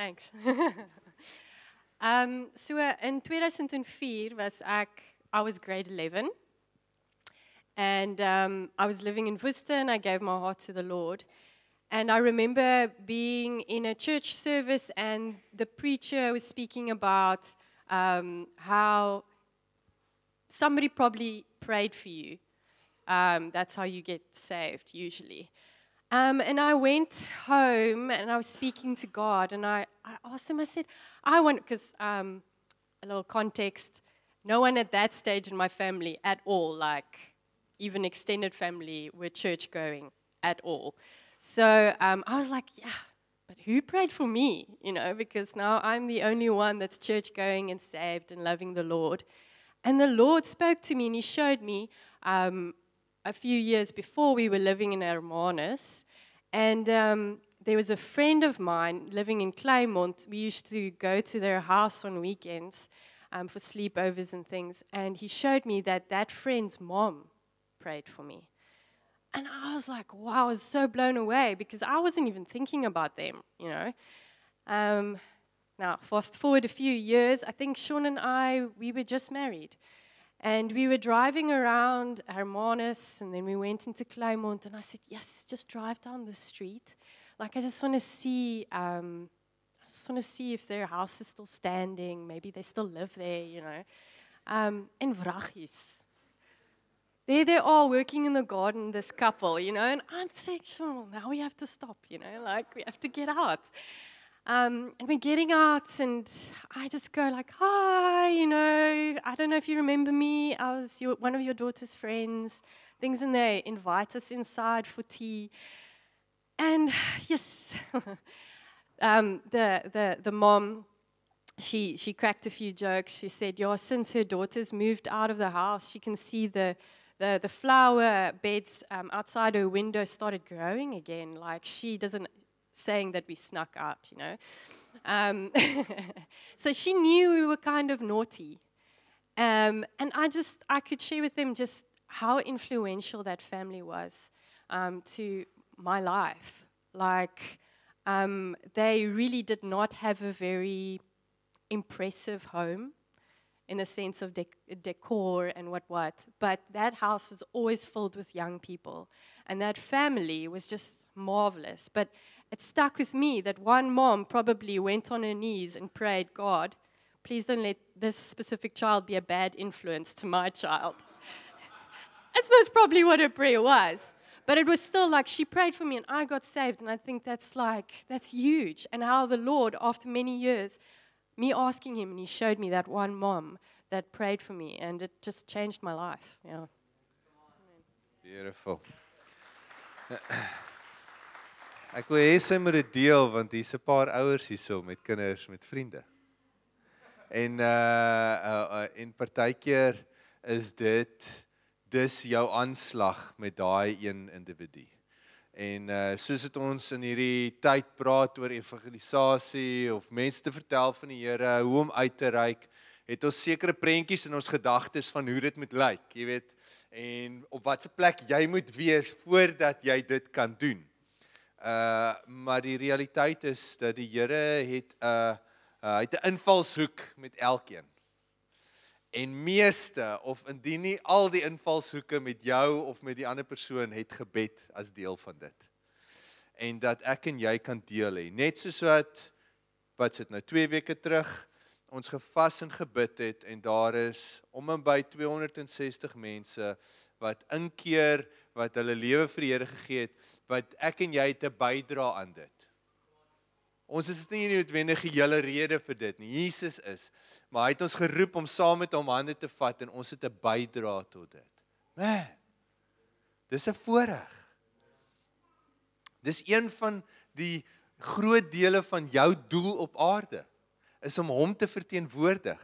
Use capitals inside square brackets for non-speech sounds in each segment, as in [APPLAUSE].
Thanks. [LAUGHS] um so in 2004 was ek I was grade 11 and um I was living in Worcester and I gave my heart to the Lord. And I remember being in a church service and the preacher was speaking about um, how somebody probably prayed for you. Um, that's how you get saved, usually. Um, and I went home and I was speaking to God, and I, I asked him, I said, I want, because um, a little context, no one at that stage in my family at all, like even extended family, were church going at all. So um, I was like, yeah, but who prayed for me? You know, because now I'm the only one that's church going and saved and loving the Lord. And the Lord spoke to me and He showed me um, a few years before we were living in Hermanus. And um, there was a friend of mine living in Claymont. We used to go to their house on weekends um, for sleepovers and things. And he showed me that that friend's mom prayed for me. And I was like, wow, I was so blown away because I wasn't even thinking about them, you know. Um, now, fast forward a few years, I think Sean and I, we were just married. And we were driving around Hermanus, and then we went into Claymont, and I said, Yes, just drive down the street. Like, I just want to see, um, I just want to see if their house is still standing. Maybe they still live there, you know. Um, and Vrachis. There they are working in the garden, this couple, you know, and I'm saying, sure, now we have to stop, you know, like we have to get out. Um, and we're getting out, and I just go like, "Hi, you know, I don't know if you remember me. I was your, one of your daughter's friends." Things, and they invite us inside for tea. And [SIGHS] yes, [LAUGHS] um, the the the mom, she she cracked a few jokes. She said, "Yeah, since her daughter's moved out of the house, she can see the." The, the flower beds um, outside her window started growing again. Like she doesn't saying that we snuck out, you know. Um, [LAUGHS] so she knew we were kind of naughty. Um, and I just, I could share with them just how influential that family was um, to my life. Like, um, they really did not have a very impressive home in the sense of dec- decor and what what, but that house was always filled with young people. And that family was just marvelous. But it stuck with me that one mom probably went on her knees and prayed, God, please don't let this specific child be a bad influence to my child. [LAUGHS] That's most probably what her prayer was. But it was still like she prayed for me and I got saved. And I think that's like, that's huge. And how the Lord, after many years, me asking him, and he showed me that one mom that prayed for me. And it just changed my life. Yeah. Beautiful. [CLEARS THROAT] Ek wil hê sy moet dit deel want hier's 'n paar ouers hierso met kinders met vriende. En uh uh, uh en partykeer is dit dis jou aanslag met daai een individu. En uh soos dit ons in hierdie tyd praat oor evangelisasie of mense te vertel van die Here, hoe om uit te reik, het ons sekere prentjies in ons gedagtes van hoe dit moet lyk, jy weet, en op watter plek jy moet wees voordat jy dit kan doen. Uh maar die realiteit is dat die Here het 'n uh, uh, hy het 'n invalshoek met elkeen. En meeste of indien nie al die invalshoeke met jou of met die ander persoon het gebed as deel van dit. En dat ek en jy kan deel hê. Net soos wat wat sit nou 2 weke terug ons gevas en gebid het en daar is om en by 260 mense wat inkeer wat hulle lewe vir die Here gegee het, wat ek en jy te bydra aan dit. Ons is nie noodwendig die hele rede vir dit nie. Jesus is, maar hy het ons geroep om saam met hom hande te vat en ons het 'n bydra tot dit. Man. Dis 'n voorreg. Dis een van die groot dele van jou doel op aarde is om hom te verteenwoordig.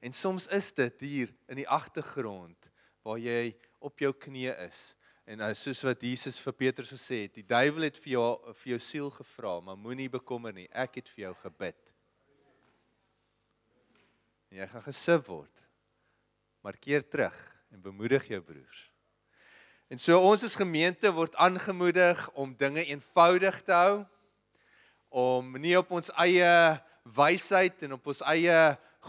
En soms is dit hier in die agtergrond waar jy op jou knieë is En uh, soos wat Jesus vir Petrus gesê het, die duiwel het vir jou vir jou siel gevra, maar moenie bekommer nie. Ek het vir jou gebid. En jy gaan gesif word. Maar keer terug en bemoedig jou broers. En so ons as gemeente word aangemoedig om dinge eenvoudig te hou, om nie op ons eie wysheid en op ons eie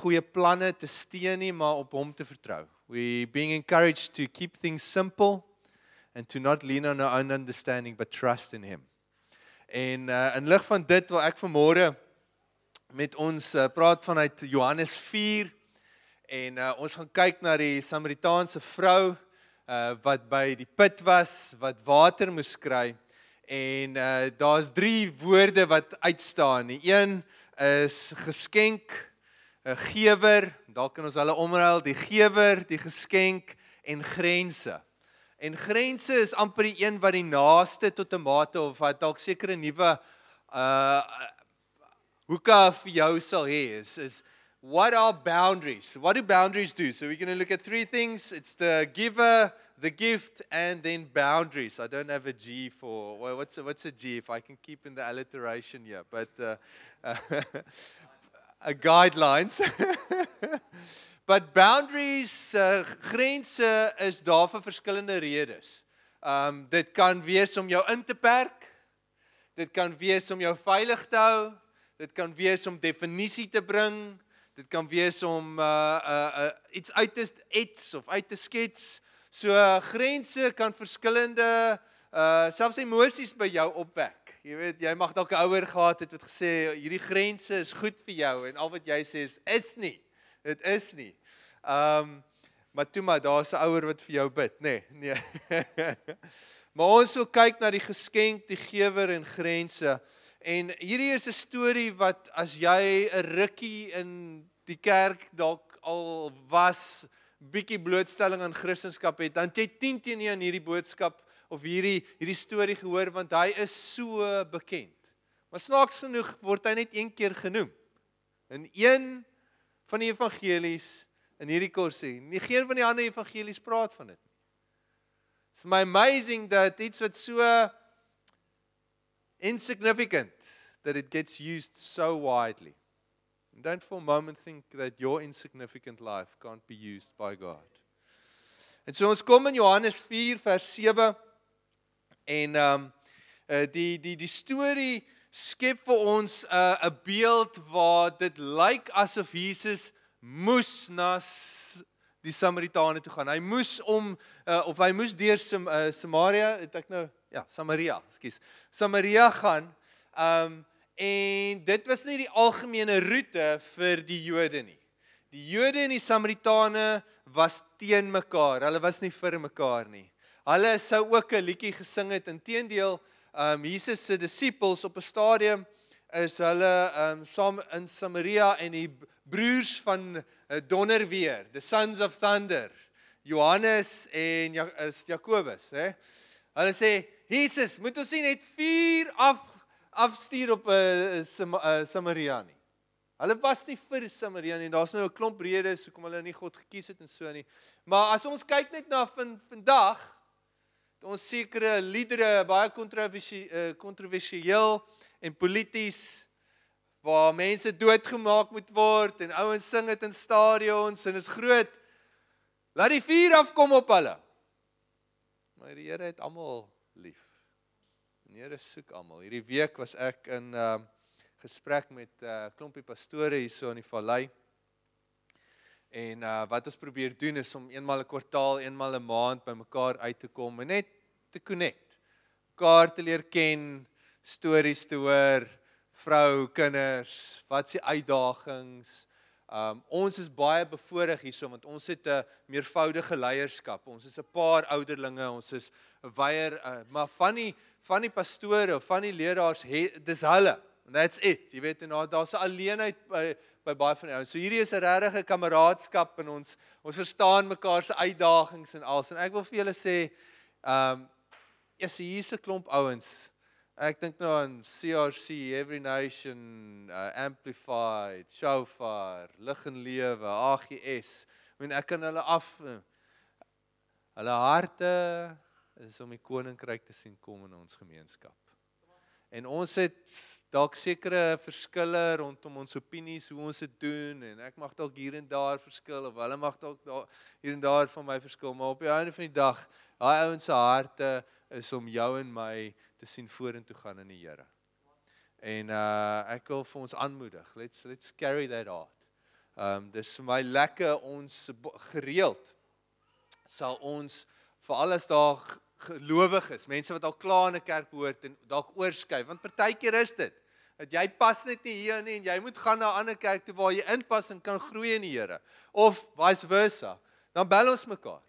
goeie planne te steun nie, maar op hom te vertrou. We being encouraged to keep things simple and to not lean on our own understanding but trust in him. En uh, in lig van dit wil ek vanmôre met ons uh, praat vanuit Johannes 4 en uh, ons gaan kyk na die Samaritaanse vrou uh, wat by die put was wat water moes kry en uh, daar's drie woorde wat uitstaan. Die een is geskenk, 'n gewer, dalk kan ons hulle omruil, die gewer, die geskenk en grense. En grense is amper die een wat die naaste tot 'n mate of wat dalk sekere nuwe uh hoeka vir jou sal hê is is what are boundaries? What do boundaries do? So we're going to look at three things. It's the giver, the gift and then boundaries. I don't have a G for well, what's a, what's a G if I can keep in the alliteration here, but uh, [LAUGHS] uh, guidelines. [LAUGHS] but boundaries uh, grense is daar vir verskillende redes. Um dit kan wees om jou in te perk. Dit kan wees om jou veilig te hou. Dit kan wees om definisie te bring. Dit kan wees om uh uh, uh iets uit te ets of uit te skets. So uh, grense kan verskillende uh selfs emosies by jou opwek. Jy weet, jy mag dalk 'n ouer gehad het wat gesê hierdie grense is goed vir jou en al wat jy sê is is nie. Dit is nie. Um maar toe maar daar's 'n ouer wat vir jou bid, nê? Nee. nee. [LAUGHS] maar ons wil kyk na die geskenk, die gewer en grense. En hierdie is 'n storie wat as jy 'n rukkie in die kerk dalk al was bietjie blootstelling aan Christendom het, dan jy 10 teen 1 hierdie boodskap of hierdie hierdie storie gehoor want hy is so bekend. Maar snaaks genoeg word hy net een keer genoem. In een van die evangelies in hierdie korsie. Nie geen van die ander evangelies praat van dit nie. It's my amazing that it's what so insignificant that it gets used so widely. And don't for a moment think that your insignificant life can't be used by God. En so ons kom in Johannes 4 vers 7 en ehm um, uh, die die die storie skep vir ons 'n uh, 'n beeld waar dit lyk asof Jesus moes na die Samaritane toe gaan. Hy moes om uh, of hy moes deur Sam, uh, Samaria, het ek nou ja, Samaria, ekskuus. Samaria gaan. Um, En dit was nie die algemene roete vir die Jode nie. Die Jode en die Samaritane was teen mekaar. Hulle was nie vir mekaar nie. Hulle sou ook 'n liedjie gesing het. Inteendeel, um, Jesus se disippels op 'n stadium is hulle um, saam in Samaria en die broers van uh, Donderweer, the sons of thunder, Johannes en ja, is Jakobus, hè. Hulle sê Jesus, moet ons nie net vuur af afstuur op 'n uh, uh, uh, Samaria nie. Hulle was nie vir Samaria nie. Daar's nou 'n klomp redes hoekom hulle nie God gekies het en so nie. Maar as ons kyk net na van vandag, ons sekere liedere baie kontroversieel uh, kontroversieel en polities waar mense doodgemaak moet word en ouens sing dit in stadions en is groot. Laat die vuur afkom op hulle. Maar die Here het almal lief. Die Here soek almal. Hierdie week was ek in uh, gesprek met 'n uh, klompie pastore hierso in die vallei. En uh, wat ons probeer doen is om eenmal 'n kwartaal, eenmal 'n maand bymekaar uit te kom en net te connect. Mekaar te leer ken, stories te hoor, vrou, kinders, wat se uitdagings. Um ons is baie bevoordeel hierso want ons het 'n meervoudige leierskap. Ons is 'n paar ouderlinge, ons is 'n weier, uh, maar van die van die pastore of van die leraars, dis hulle. That's it. Jy weet en daar's 'n alleenheid by by baie van ouens. So hierdie is 'n regte kameraadskap en ons ons verstaan mekaar se uitdagings en alles. En ek wil vir julle sê, um is hier's 'n klomp ouens. Ek dink nou aan CRC, Every Nation, uh, Amplified, Shofar, Lig en Lewe, AGS. I mean ek kan hulle af hulle harte is om die koninkryk te sien kom in ons gemeenskap. En ons het dalk sekere verskille rondom ons opinies hoe ons dit doen en ek mag dalk hier en daar verskil of hulle mag dalk daar hier en daar van my verskil, maar op die einde van die dag, daai ouens se harte is om jou en my te sien vorentoe gaan in die Here. En uh ek wil vir ons aanmoedig. Let's let's carry that out. Um dis vir my lekker ons gereeld sal ons vir alles daar gelowiges, mense wat al klaar in 'n kerk behoort en dalk oorskuif, want partykeer is dit dat jy pas net nie hier nie en jy moet gaan na 'n ander kerk toe waar jy inpas en kan groei in die Here of vice versa. Dan bel ons mekaar.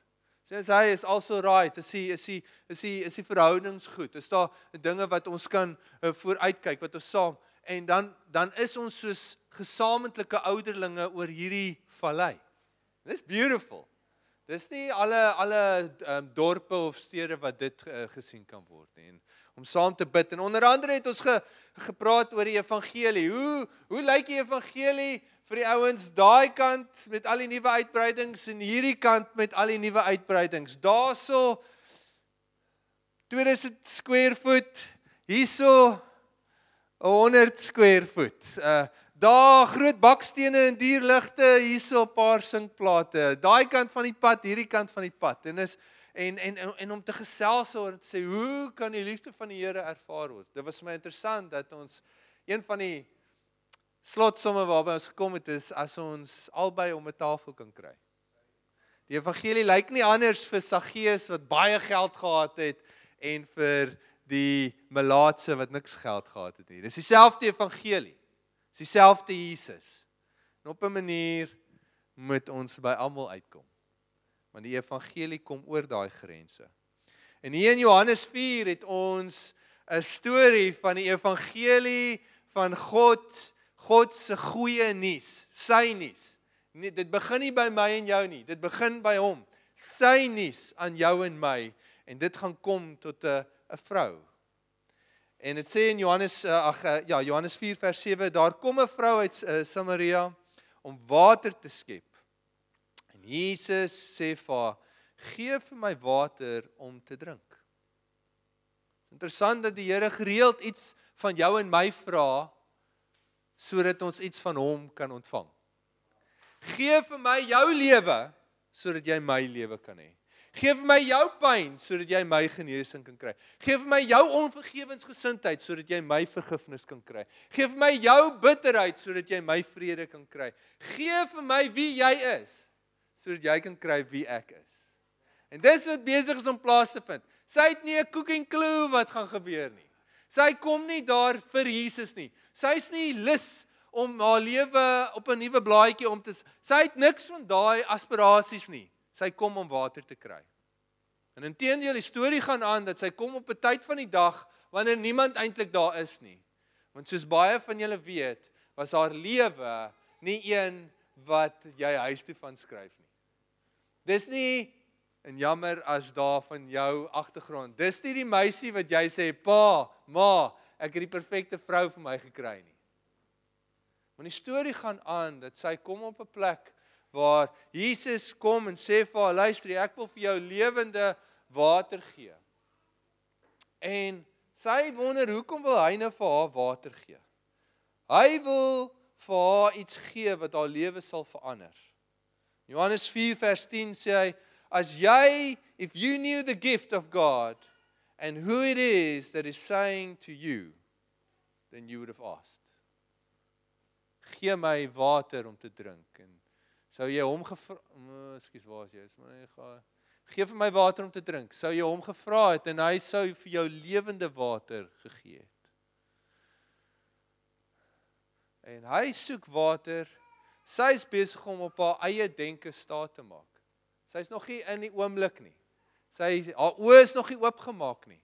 Sê as hy is also right, is hy is hy is hy is die verhoudings goed. Is daar dinge wat ons kan uh, vooruitkyk wat ons saam en dan dan is ons soos gesamentlike ouderlinge oor hierdie vallei. This beautiful. Dis nie alle alle um, dorpe of stede wat dit uh, gesien kan word nie. En om saam te bid en onder andere het ons ge, gepraat oor die evangelie. Hoe hoe lyk die evangelie vir die ouens daai kant met al die nuwe uitbreidings en hierdie kant met al die nuwe uitbreidings. Daarso 2000 square foot, hierso 100 square foot. Uh Daar groot bakstene en dierligte, hierso 'n paar sinkplate. Daai kant van die pad, hierdie kant van die pad. En is en en, en om te gesels oor te sê hoe kan die liefde van die Here ervaar word. Dit was my interessant dat ons een van die slotsomme waarby ons gekom het is as ons albei om 'n tafel kan kry. Die evangelie lyk nie anders vir Saggeus wat baie geld gehad het en vir die melaatse wat niks geld gehad het nie. Dis dieselfde evangelie. Dis dieselfde Jesus. En op 'n manier moet ons by almal uitkom. Want die evangelie kom oor daai grense. En hier in Johannes 4 het ons 'n storie van die evangelie van God, God se goeie nuus, sy nuus. Nee, dit begin nie by my en jou nie, dit begin by hom. Sy nuus aan jou en my en dit gaan kom tot 'n 'n vrou En dit sê in Johannes uh, ag uh, ja Johannes 4 vers 7 daar kom 'n vrou uit uh, Samaria om water te skep. En Jesus sê vir haar: "Gee vir my water om te drink." Interessant dat die Here gereeld iets van jou en my vra sodat ons iets van hom kan ontvang. Gee vir my jou lewe sodat jy my lewe kan hê. Geef vir my jou pyn sodat jy my genesing kan kry. Geef vir my jou onvergewensgesindheid sodat jy my vergifnis kan kry. Geef vir my jou bitterheid sodat jy my vrede kan kry. Geef vir my wie jy is sodat jy kan kry wie ek is. En dis wat besig is om plaas te vind. Sy het nie 'n cooking clue wat gaan gebeur nie. Sy kom nie daar vir Jesus nie. Sy's nie lus om haar lewe op 'n nuwe blaadjie om te sy het niks van daai aspirasies nie sy kom om water te kry. En intedeel die storie gaan aan dat sy kom op 'n tyd van die dag wanneer niemand eintlik daar is nie. Want soos baie van julle weet, was haar lewe nie een wat jy huis toe van skryf nie. Dis nie en jammer as daar van jou agtergrond. Dis nie die meisie wat jy sê, "Pa, ma, ek het die perfekte vrou vir my gekry nie." Want die storie gaan aan dat sy kom op 'n plek waar Jesus kom en sê vir haar luister ek wil vir jou lewende water gee. En sy wonder hoekom wil hy nou vir haar water gee? Hy wil vir haar iets gee wat haar lewe sal verander. Johannes 4 vers 10 sê hy as jy if you knew the gift of God and who it is that is saying to you then you would have asked. Gee my water om te drink en Sou jy hom gevra, ekskuus, waar is jy? Is maar nie gaan. Geef vir my water om te drink. Sou jy hom gevra het en hy sou vir jou lewende water gegee het. En hy soek water. Sy is besig om op haar eie denke staat te maak. Sy's nog nie in die oomblik nie. Sy haar oë is nog nie oopgemaak nie.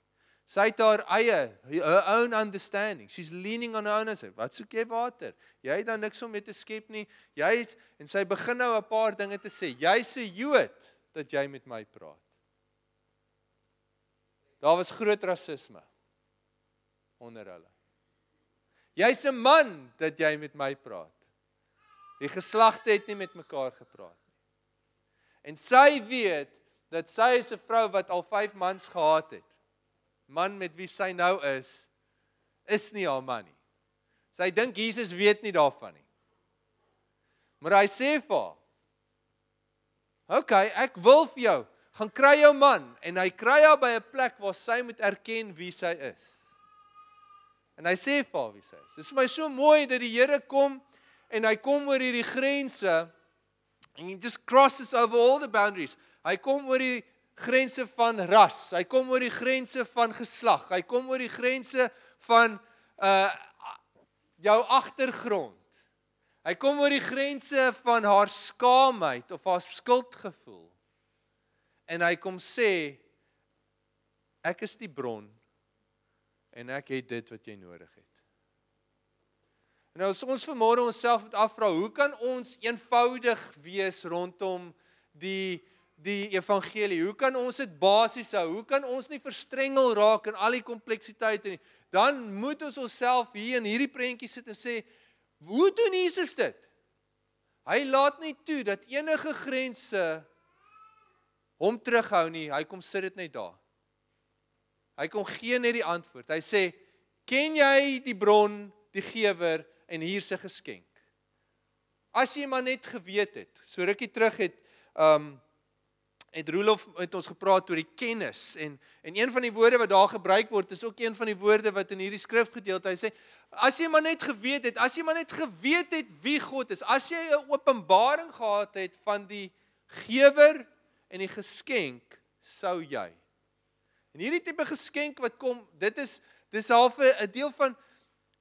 Sy het haar eie her own understanding. She's leaning on her own as what soek jy water? Jy het dan niks om mee te skep nie. Jy is, en sy begin nou 'n paar dinge te sê. Jy's 'n Jood dat jy met my praat. Daar was groot rasisme onder hulle. Jy's 'n man dat jy met my praat. Die geslagte het nie met mekaar gepraat nie. En sy weet dat sy is 'n vrou wat al 5 mans gehad het man met wie sy nou is, is nie haar man nie. Sy dink Jesus weet nie daarvan nie. Maar hy sê vir haar: "Oké, okay, ek wil vir jou gaan kry jou man en hy kry haar by 'n plek waar sy moet erken wie sy is." En hy sê vir haar wie sy is. Dit is vir my so mooi dat die Here kom en hy kom oor hierdie grense and he just crosses over all the boundaries. Hy kom oor die grense van ras, hy kom oor die grense van geslag, hy kom oor die grense van uh jou agtergrond. Hy kom oor die grense van haar skaamheid of haar skuldgevoel. En hy kom sê ek is die bron en ek het dit wat jy nodig het. Nou as ons vanmôre onsself moet afvra, hoe kan ons eenvoudig wees rondom die die evangelie? Hoe kan ons dit basies hou? Hoe kan ons nie verstrengel raak in al die kompleksiteite nie? Dan moet ons onsself hier in hierdie prentjie sit en sê, hoe doen Jesus dit? Hy laat nie toe dat enige grense hom terughou nie. Hy kom sit dit net daar. Hy kom gee net die antwoord. Hy sê, "Ken jy die bron, die gewer en hier se geskenk?" As jy maar net geweet het. So rukkie terug het um het Rolof met ons gepraat oor die kennis en en een van die woorde wat daar gebruik word is ook een van die woorde wat in hierdie skrifgedeelte hy sê as jy maar net geweet het, as jy maar net geweet het wie God is, as jy 'n openbaring gehad het van die gewer en die geskenk sou jy. En hierdie tipe geskenk wat kom, dit is dis half 'n deel van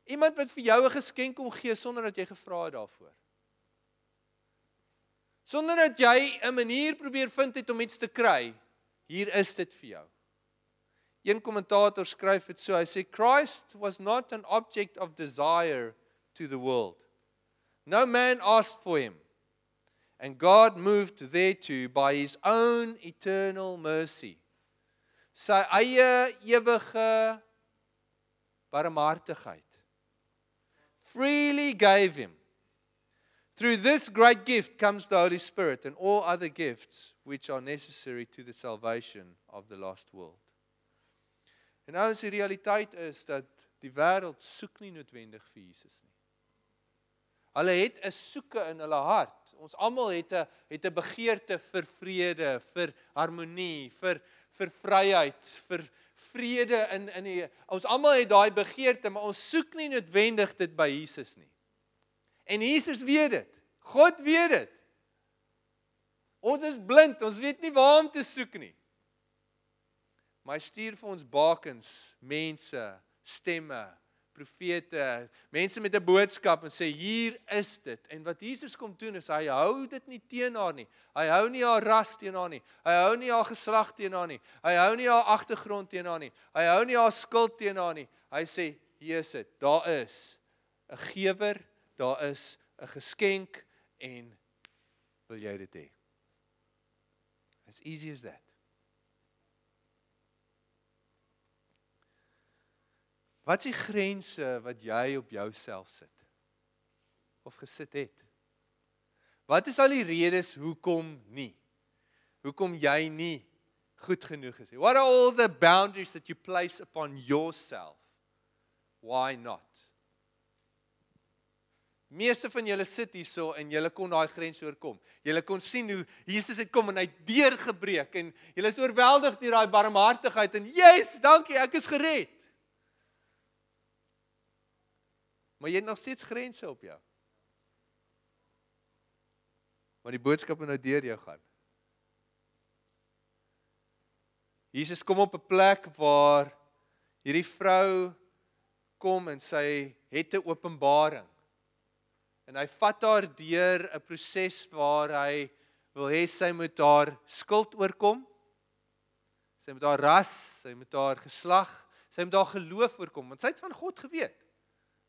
iemand wat vir jou 'n geskenk kom gee sonder dat jy gevra het daarvoor. Sonder dat jy 'n manier probeer vind het om iets te kry, hier is dit vir jou. Een kommentator skryf dit so, hy sê Christ was not an object of desire to the world. No man asked for him. And God moved thereto by his own eternal mercy. Sy eie ewige barmhartigheid freely gave him. Through this great gift comes the Holy Spirit and all other gifts which are necessary to the salvation of the lost world. En nou is die realiteit is dat die wêreld soek nie noodwendig vir Jesus nie. Hulle het 'n soeke in hulle hart. Ons almal het 'n het 'n begeerte vir vrede, vir harmonie, vir vir vryheid, vir vrede in in die ons almal het daai begeerte, maar ons soek nie noodwendig dit by Jesus nie. En Jesus weet dit. God weet dit. Ons is blind, ons weet nie waar om te soek nie. Maar hy stuur vir ons bakens, mense, stemme, profete, mense met 'n boodskap en sê hier is dit. En wat Jesus kom doen is hy hou dit nie teen haar nie. Hy hou nie haar ras teen haar nie. Hy hou nie haar geslag teen haar nie. Hy hou nie haar agtergrond teen haar nie. Hy hou nie haar skuld teen haar nie. Hy sê hier is dit. Daar is 'n gewer, daar is 'n geskenk en wil jy dit hê? As easy as that. Wat is die grense wat jy op jouself sit? Of gesit het? Wat is al die redes hoekom nie? Hoekom jy nie goed genoeg is nie? What are all the boundaries that you place upon yourself? Why not? Meeste van julle sit hierso en julle kon daai grens oorkom. Julle kon sien hoe Jesus het kom en hy deurgebreek en julle is oorweldig deur daai barmhartigheid en yes, dankie, ek is gered. Maar jy het nog steeds grense op jou. Want die boodskap moet nou deur jou gaan. Jesus kom op 'n plek waar hierdie vrou kom en sy het 'n openbaring. En hy vat haar deur 'n proses waar hy wil hê sy moet haar skuld oorkom. Sy moet haar ras, sy moet haar geslag, sy moet haar geloof oorkom want sy het van God geweet.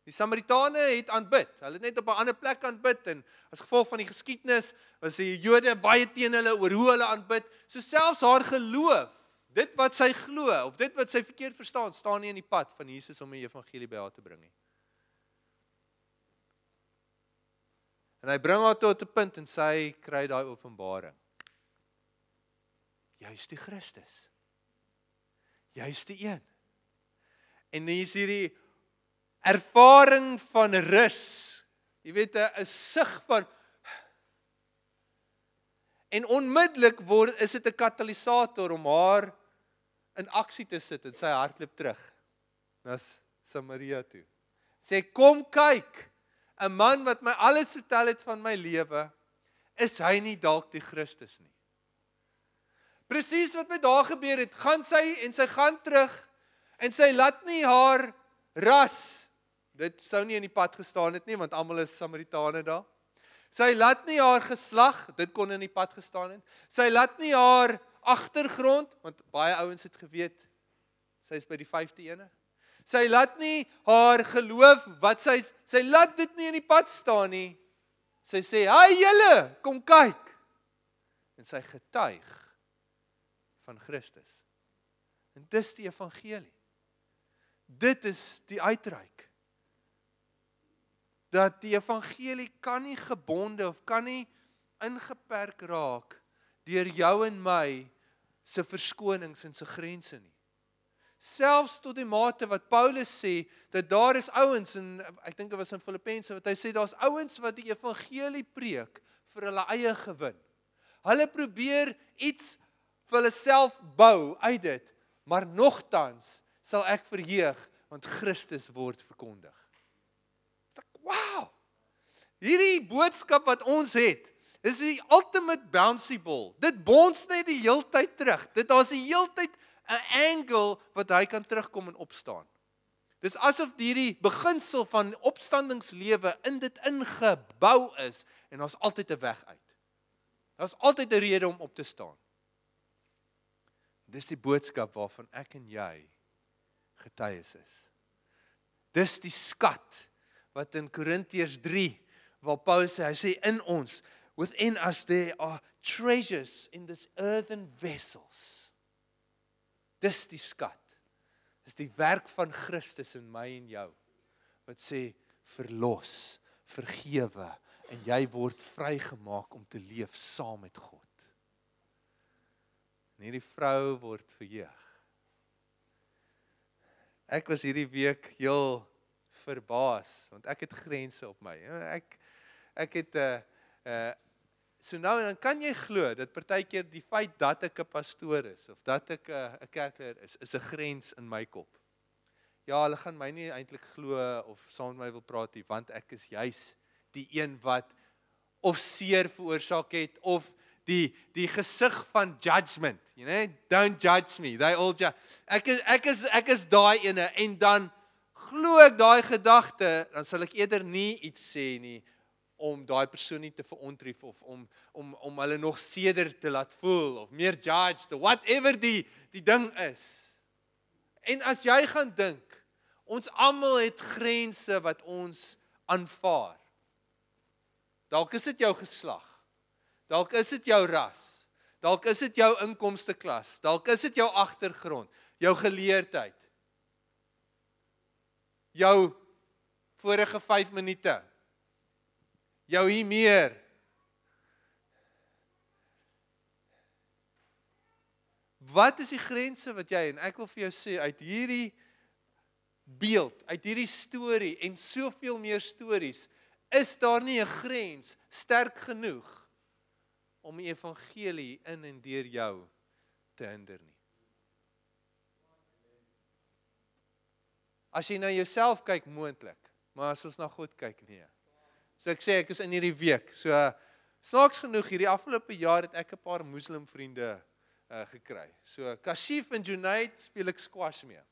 Die Samaritane het aanbid. Hulle het net op 'n ander plek aanbid en as gevolg van die geskiedenis was die Jode baie teen hulle oor hoe hulle aanbid. So selfs haar geloof, dit wat sy glo of dit wat sy verkeerd verstaan, staan nie in die pad van Jesus om die evangelie by haar te bring nie. En hy bring haar tot 'n punt en sy kry daai openbaring. Jy's die Christus. Jy's die een. En hier is hierdie ervaring van rus. Jy weet 'n sug van en onmiddellik word is dit 'n katalisator om haar in aksie te sit en sy hartloop terug. Dis Samaria toe. Sê kom kyk. 'n Man wat my alles vertel het van my lewe, is hy nie dalk die Christus nie? Presies wat met daar gebeur het, gaan sy en sy gaan terug en sy laat nie haar ras dit sou nie in die pad gestaan het nie want almal is Samaritane daar. Sy laat nie haar geslag, dit kon in die pad gestaan het. Sy laat nie haar agtergrond want baie ouens het geweet sy is by die 5de ene. Sy laat nie haar geloof wat sy sy laat dit nie in die pad staan nie. Sy sê: "Haai julle, kom kyk." En sy getuig van Christus. En dis die evangelie. Dit is die uitreik. Dat die evangelie kan nie gebonde of kan nie ingeperk raak deur jou en my se verskonings en se grense nie selfs tot die mate wat Paulus sê dat daar is ouens en ek dink dit was in Filippense wat hy sê daar's ouens wat die evangelie preek vir hulle eie gewin. Hulle probeer iets vir hulle self bou uit dit, maar nogtans sal ek verheug want Christus word verkondig. Dis ek wow. Hierdie boodskap wat ons het, is die ultimate bouncy ball. Dit bons net die heeltyd terug. Dit daar's die heeltyd 'n angle wat hy kan terugkom en opstaan. Dis asof hierdie beginsel van opstandingslewe in dit ingebou is en daar's altyd 'n weg uit. Daar's altyd 'n rede om op te staan. Dis die boodskap waarvan ek en jy getuies is. Dis die skat wat in Korintiërs 3 waar Paulus sê hy sê in ons within us there are treasures in this earthen vessels Dis die skat. Dis die werk van Christus in my en jou. Wat sê verlos, vergewe en jy word vrygemaak om te leef saam met God. En hierdie vrou word verheug. Ek was hierdie week heel verbaas want ek het grense op my. Ek ek het 'n uh, eh, uh, eh, So nou dan kan jy glo dat partykeer die feit dat ek 'n pastoor is of dat ek 'n 'n kerkleier is, is 'n grens in my kop. Ja, hulle gaan my nie eintlik glo of saam met my wil praat nie, want ek is juis die een wat of seer veroorsaak het of die die gesig van judgement, you know, don't judge me. They all judge. Ek is ek is ek is daai ene en dan glo ek daai gedagte, dan sal ek eerder nie iets sê nie om daai persoon nie te verontrief of om om om hulle nog seder te laat voel of meer judge the whatever die die ding is. En as jy gaan dink, ons almal het grense wat ons aanvaar. Dalk is dit jou geslag. Dalk is dit jou ras. Dalk is dit jou inkomste klas. Dalk is dit jou agtergrond, jou geleerdheid. Jou vorige 5 minute jou hier meer. Wat is die grense wat jy en ek wil vir jou sê uit hierdie beeld, uit hierdie storie en soveel meer stories, is daar nie 'n grens sterk genoeg om die evangelie in en deur jou te hinder nie. As jy na jouself kyk moontlik, maar as ons na God kyk nee. So ek sê ek is in hierdie week. So snaaks genoeg hierdie afgelope jaar het ek 'n paar moslim vriende uh gekry. So Kashif en Junaid speel ek squash mee.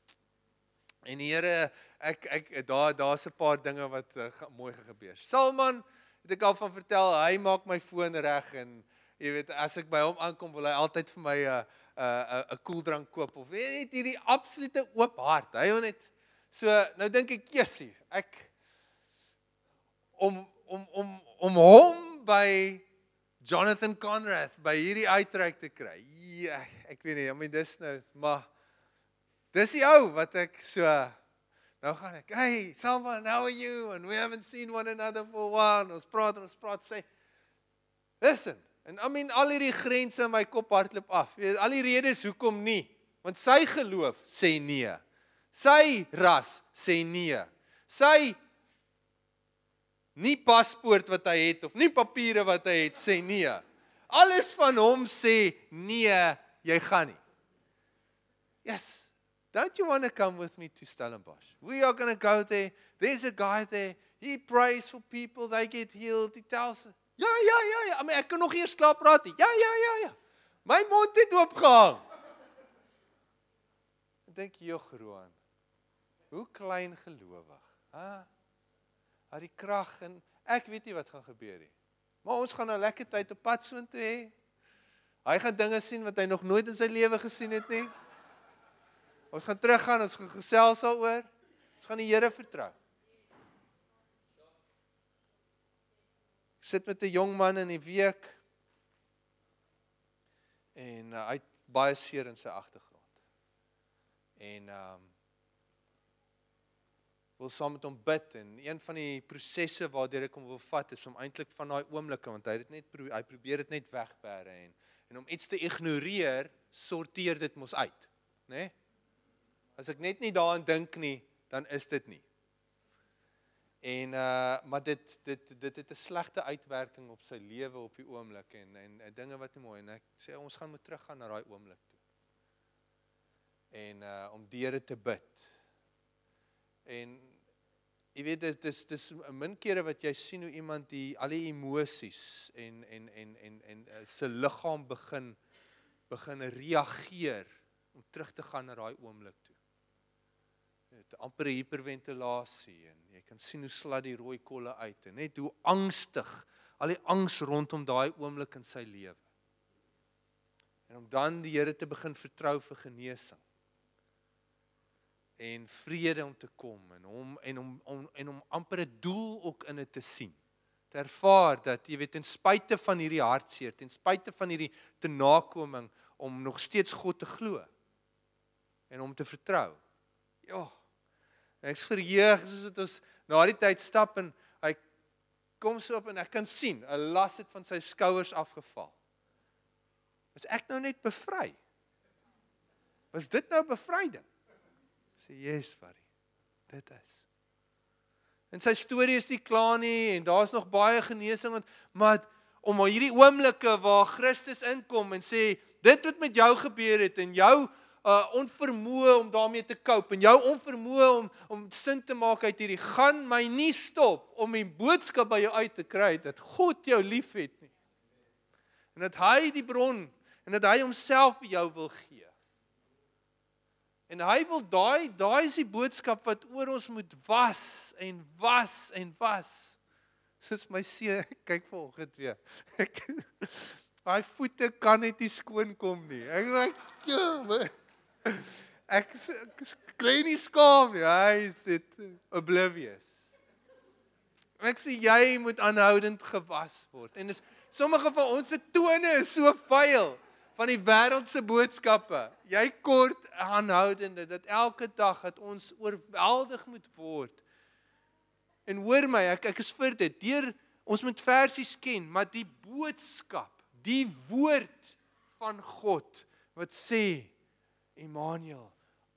En Here ek ek daar daar's 'n paar dinge wat uh, mooi gebeur. Salman het ek al van vertel, hy maak my foon reg en jy weet as ek by hom aankom wil hy altyd vir my 'n uh, 'n uh, 'n uh, koeldrank koop of weet hierdie absolute oop hart. Hy hom net so nou dink ek, "Jessie, ek om om om om hom by Jonathan Conrad by hierdie uitreik te kry. Ja, ek weet nie, I mean dis nou, maar dis die ou wat ek so nou gaan ek, "Hey, Salva, how are you? And we haven't seen one another for a while." Ons praat, ons praat sê, "Listen, en I mean al hierdie grense in my kop hardloop af. Jy weet, al die redes hoekom nie, want sy geloof sê nee. Sy ras sê nee. Sy nie paspoort wat hy het of nie papiere wat hy het sê nee. Alles van hom sê nee, jy gaan nie. Yes. Don't you want to come with me to Stellenbosch? We are going to go there. There's a guy there. He prays for people, they get healed. He tells Ja, ja, ja, ja. Mean, ek kan nog eers klaar praat nie. Ja, ja, ja, ja. My mond het oopgehang. Ek dink jy, Groan. Hoe klein gelowig. Ha? Haar die krag en ek weet nie wat gaan gebeur nie. Maar ons gaan nou lekker tyd op pad soontoe hê. Hy gaan dinge sien wat hy nog nooit in sy lewe gesien het nie. Ons gaan teruggaan, ons gaan gesels daaroor. Ons gaan die Here vertrou. Ek sit met 'n jong man in die week en uh, hy het baie seer in sy agtergrond. En ehm um, wil saam met hom bid en een van die prosesse waardeur ek hom wil vat is om eintlik van daai oomblikke want hy het dit net pro hy probeer dit net wegbere en en om iets te ignoreer sorteer dit mos uit, né? Nee? As ek net nie daaraan dink nie, dan is dit nie. En uh maar dit dit dit het 'n slegte uitwerking op sy lewe op die oomblik en en, en dinge wat nie mooi en ek sê ons gaan moet teruggaan na daai oomblik toe. En uh om deure te bid. En jy weet dit dis dis 'n min kere wat jy sien hoe iemand die al die emosies en en en en en uh, se liggaam begin begin reageer om terug te gaan na daai oomblik toe het amper hiperventilasie en jy kan sien hoe slat die rooi kolle uit en net hoe angstig al die angs rondom daai oomblik in sy lewe. En om dan die Here te begin vertrou vir genesing en vrede om te kom en hom en om om en om amper 'n doel ook in dit te sien. Te ervaar dat jy weet ten spyte van hierdie hartseer, ten spyte van hierdie tenakoming om nog steeds God te glo en om te vertrou. Ja, Ek's verheug soos dit ons na die tyd stap en hy kom so op en ek kan sien 'n las het van sy skouers afgeval. Is ek nou net bevry? Was dit nou bevryding? Sê yes, buddy. Dit is. En sy storie is nie klaar nie en daar's nog baie genesing want maar om hierdie oomblikke waar Christus inkom en sê dit wat met jou gebeur het en jou uh onvermoë om daarmee te cope en jou onvermoë om om sin te maak uit hierdie gaan my nie stop om die boodskap by jou uit te kry dat God jou liefhet nie. En dat hy die bron en dat hy homself vir jou wil gee. En hy wil daai daai is die boodskap wat oor ons moet was en was en was. Soos my seun [LAUGHS] kyk vanoggend weer. Hy voete kan net nie skoon kom nie. Ek "Ja, [LAUGHS] ek ek kry nie skaam nie. Hy is dit oblivious. Ek sê jy moet aanhoudend gewas word. En dis sommige van ons se tone is so vuil van die wêreld se boodskappe. Jy kort aanhoudende dat elke dag dat ons oorweldig moet word. En hoor my, ek ek is vir dit. Deur ons moet versies ken, maar die boodskap, die woord van God wat sê Emmanuel,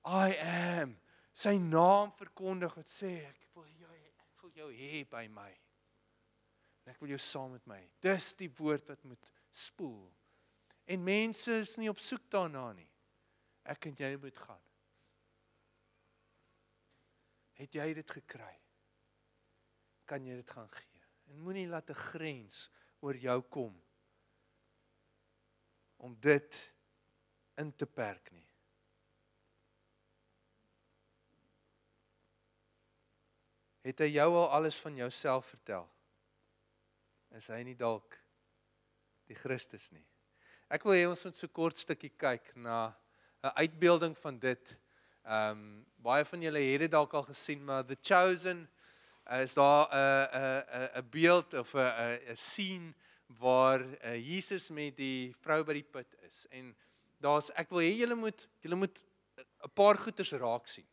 I am. Sy naam verkondig wat sê ek wil jou ek wil jou hê by my. En ek wil jou saam met my. Dis die woord wat moet spoel. En mense is nie op soek daarna nie. Ek en jy moet gaan. Het jy dit gekry? Kan jy dit gaan gee? En moenie laat 'n grens oor jou kom om dit in te perk nie. Het hy jou al alles van jouself vertel? Is hy nie dalk die Christus nie? Ek wil hê ons moet so kort stukkie kyk na 'n uitbeelding van dit. Ehm um, baie van julle het dit dalk al gesien, maar the chosen is daar 'n 'n 'n beeld of 'n 'n scene waar uh, Jesus met die vrou by die put is. En daar's ek wil hê julle moet julle moet 'n paar goeters raak sien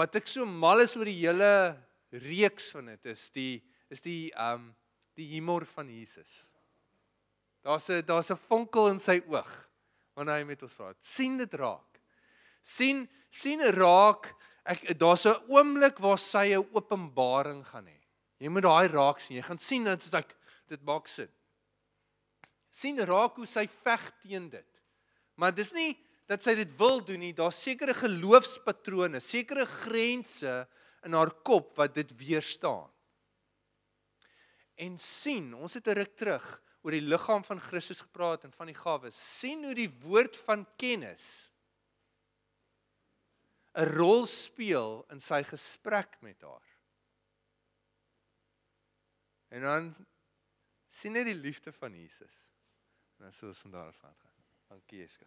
wat ek so mal is oor die hele reeks van dit is die is die um die humor van Jesus. Daar's 'n daar's 'n vonkel in sy oog wanneer hy met ons praat. sien dit raak. sien sien raak ek daar's 'n oomblik waar sy 'n openbaring gaan hê. Jy moet daai raak sien. Jy gaan sien dat dit dit maak sin. sien raak hoe sy veg teen dit. Maar dis nie dat sy dit wil doen nie. Daar's sekere geloofspatrone, sekere grense in haar kop wat dit weerstaan. En sien, ons het 'n ruk terug oor die liggaam van Christus gepraat en van die gawes. sien hoe die woord van kennis 'n rol speel in sy gesprek met haar. En dan sien hy die liefde van Jesus. En dan sou ons van daar af gaan. Dankie Jeska.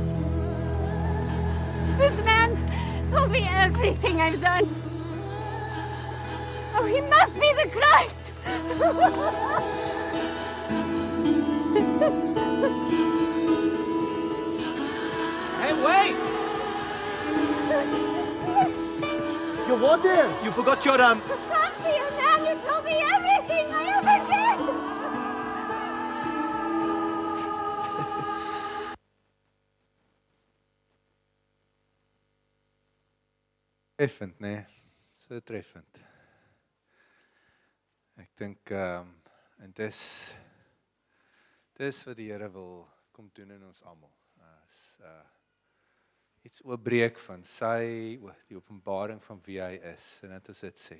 This man told me everything I've done. Oh, he must be the Christ! [LAUGHS] Hey, wait! Your water! You forgot your um. Treffend, nê? Nee. So treffend. Ek dink ehm um, en dis dis wat die Here wil kom doen in ons almal. As uh iets oopbreek van sy die openbaring van wie hy is en dit ons dit sê.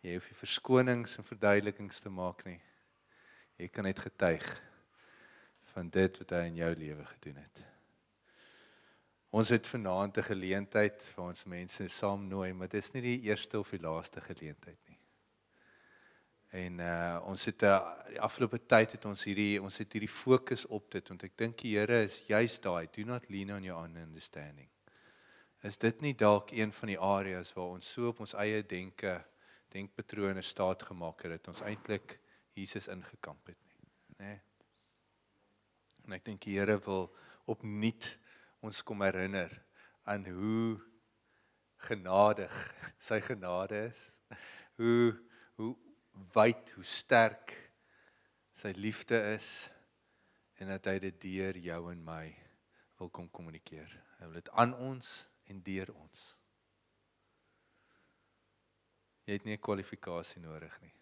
Jy hoef nie verskonings en verduidelikings te maak nie. Jy kan net getuig van dit wat hy in jou lewe gedoen het. Ons het vanaand 'n geleentheid waar ons mense saam nooi, maar dit is nie die eerste of die laaste geleentheid nie. En uh ons het uh, die afgelope tyd het ons hierdie ons het hierdie fokus op dit want ek dink die Here is juis daai do not lean on your own understanding. Is dit nie dalk een van die areas waar ons so op ons eie denke denkpatrone staat gemaak het dat ons eintlik Jesus ingekamp het nie, nê? Nee? En ek dink die Here wil opnuut ons kom herinner aan hoe genadig [LAUGHS] sy genade is. Hoe hoe wyd, hoe sterk sy liefde is en dat hy dit deur jou en my wil kom kommunikeer. Hy wil dit aan ons en deur ons. Jy het nie 'n kwalifikasie nodig nie.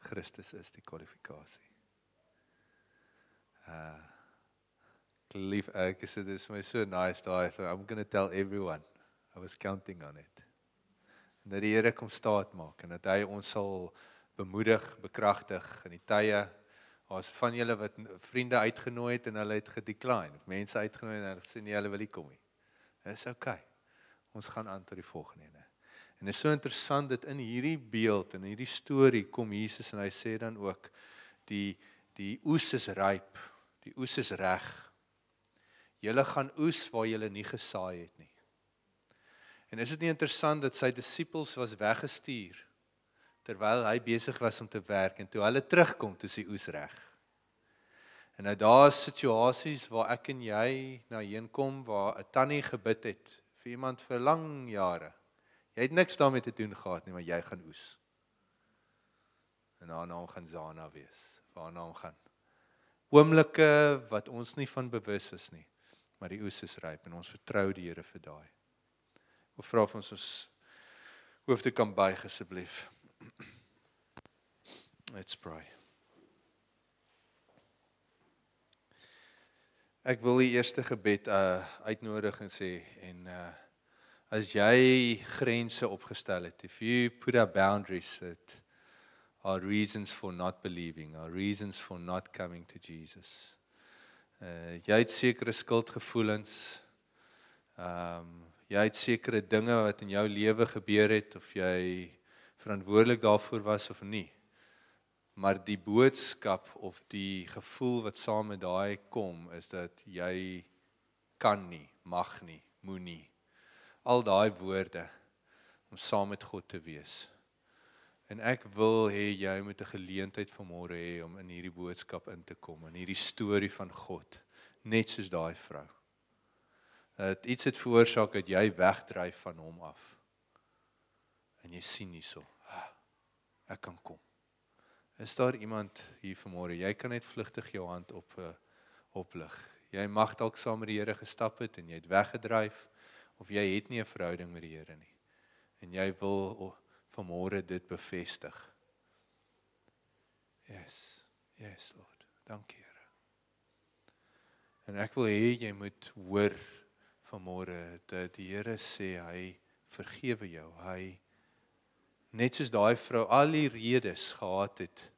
Christus is die kwalifikasie. Uh lief ek is dit is vir my so nice daai so I'm going to tell everyone. I was counting on it. En dat die Here kom staat maak en dat hy ons sal bemoedig, bekragtig in die tye as van julle wat vriende uitgenooi het en hulle het gedecline of mense uitgenooi en hulle sê nee hulle wil nie kom nie. Dis oukei. Ons gaan aan tot die volgende ene. En dit is so interessant dat in hierdie beeld en hierdie storie kom Jesus en hy sê dan ook die die oes is ryp. Die oes is reg. Julle gaan oes waar julle nie gesaai het nie. En is dit nie interessant dat sy disippels was weggestuur terwyl hy besig was om te werk en toe hulle terugkom toe sy oes reg. En nou daar is situasies waar ek en jy na heen kom waar 'n tannie gebid het vir iemand vir lang jare. Jy het niks daarmee te doen gehad nie, maar jy gaan oes. En daarna gaan Zana wees. Waarna hom gaan. Oomblikke wat ons nie van bewus is nie, maar die oes is ryp en ons vertrou die Here vir daai. Ek vra vir ons ons hoofde kan buig asseblief. Let's pray. Ek wil die eerste gebed uh uitnodig en sê en uh as jy grense opgestel het, if you put up boundaries that are reasons for not believing, are reasons for not coming to Jesus. Uh jy het sekere skuldgevoelens. Um jy het sekere dinge wat in jou lewe gebeur het of jy verantwoordelik daarvoor was of nie. Maar die boodskap of die gevoel wat saam met daai kom is dat jy kan nie, mag nie, moenie. Al daai woorde om saam met God te wees. En ek wil hê jy moet 'n geleentheid vanmôre hê om in hierdie boodskap in te kom, in hierdie storie van God, net soos daai vrou dat iets het veroorsaak dat jy wegdryf van hom af. En jy sien hierso, ah, ek kan kom. Is daar iemand hier vanmôre? Jy kan net vlugtig jou hand op uh, oplig. Jy mag dalk saam met die Here gestap het en jy het weggedryf of jy het nie 'n verhouding met die Here nie. En jy wil oh, vanmôre dit bevestig. Yes. Yes, Lord. Dankie, Here. En ek wil hê jy moet hoor vanmôre dat die Here sê hy vergewe jou. Hy net soos daai vrou al die redes gehad het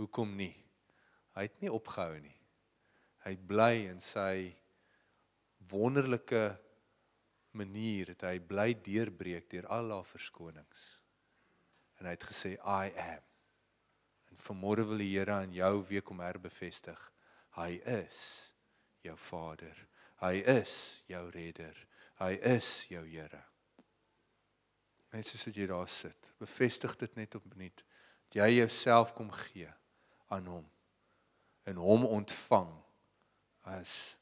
hoekom nie. Hy het nie opgehou nie. Hy bly in sy wonderlike manier het hy bly deurbreek deur al haar verskonings. En hy het gesê I am. En vanmôre wil die Here aan jou weer kom herbevestig. Hy is jou Vader. Hy is jou redder. Hy is jou Here. Net soos wat jy daar sit, bevestig dit net opnuut. Dat jy jouself kom gee aan hom en hom ontvang as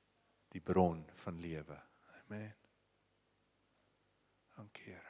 die bron van lewe. Amen. Dankie. Heere.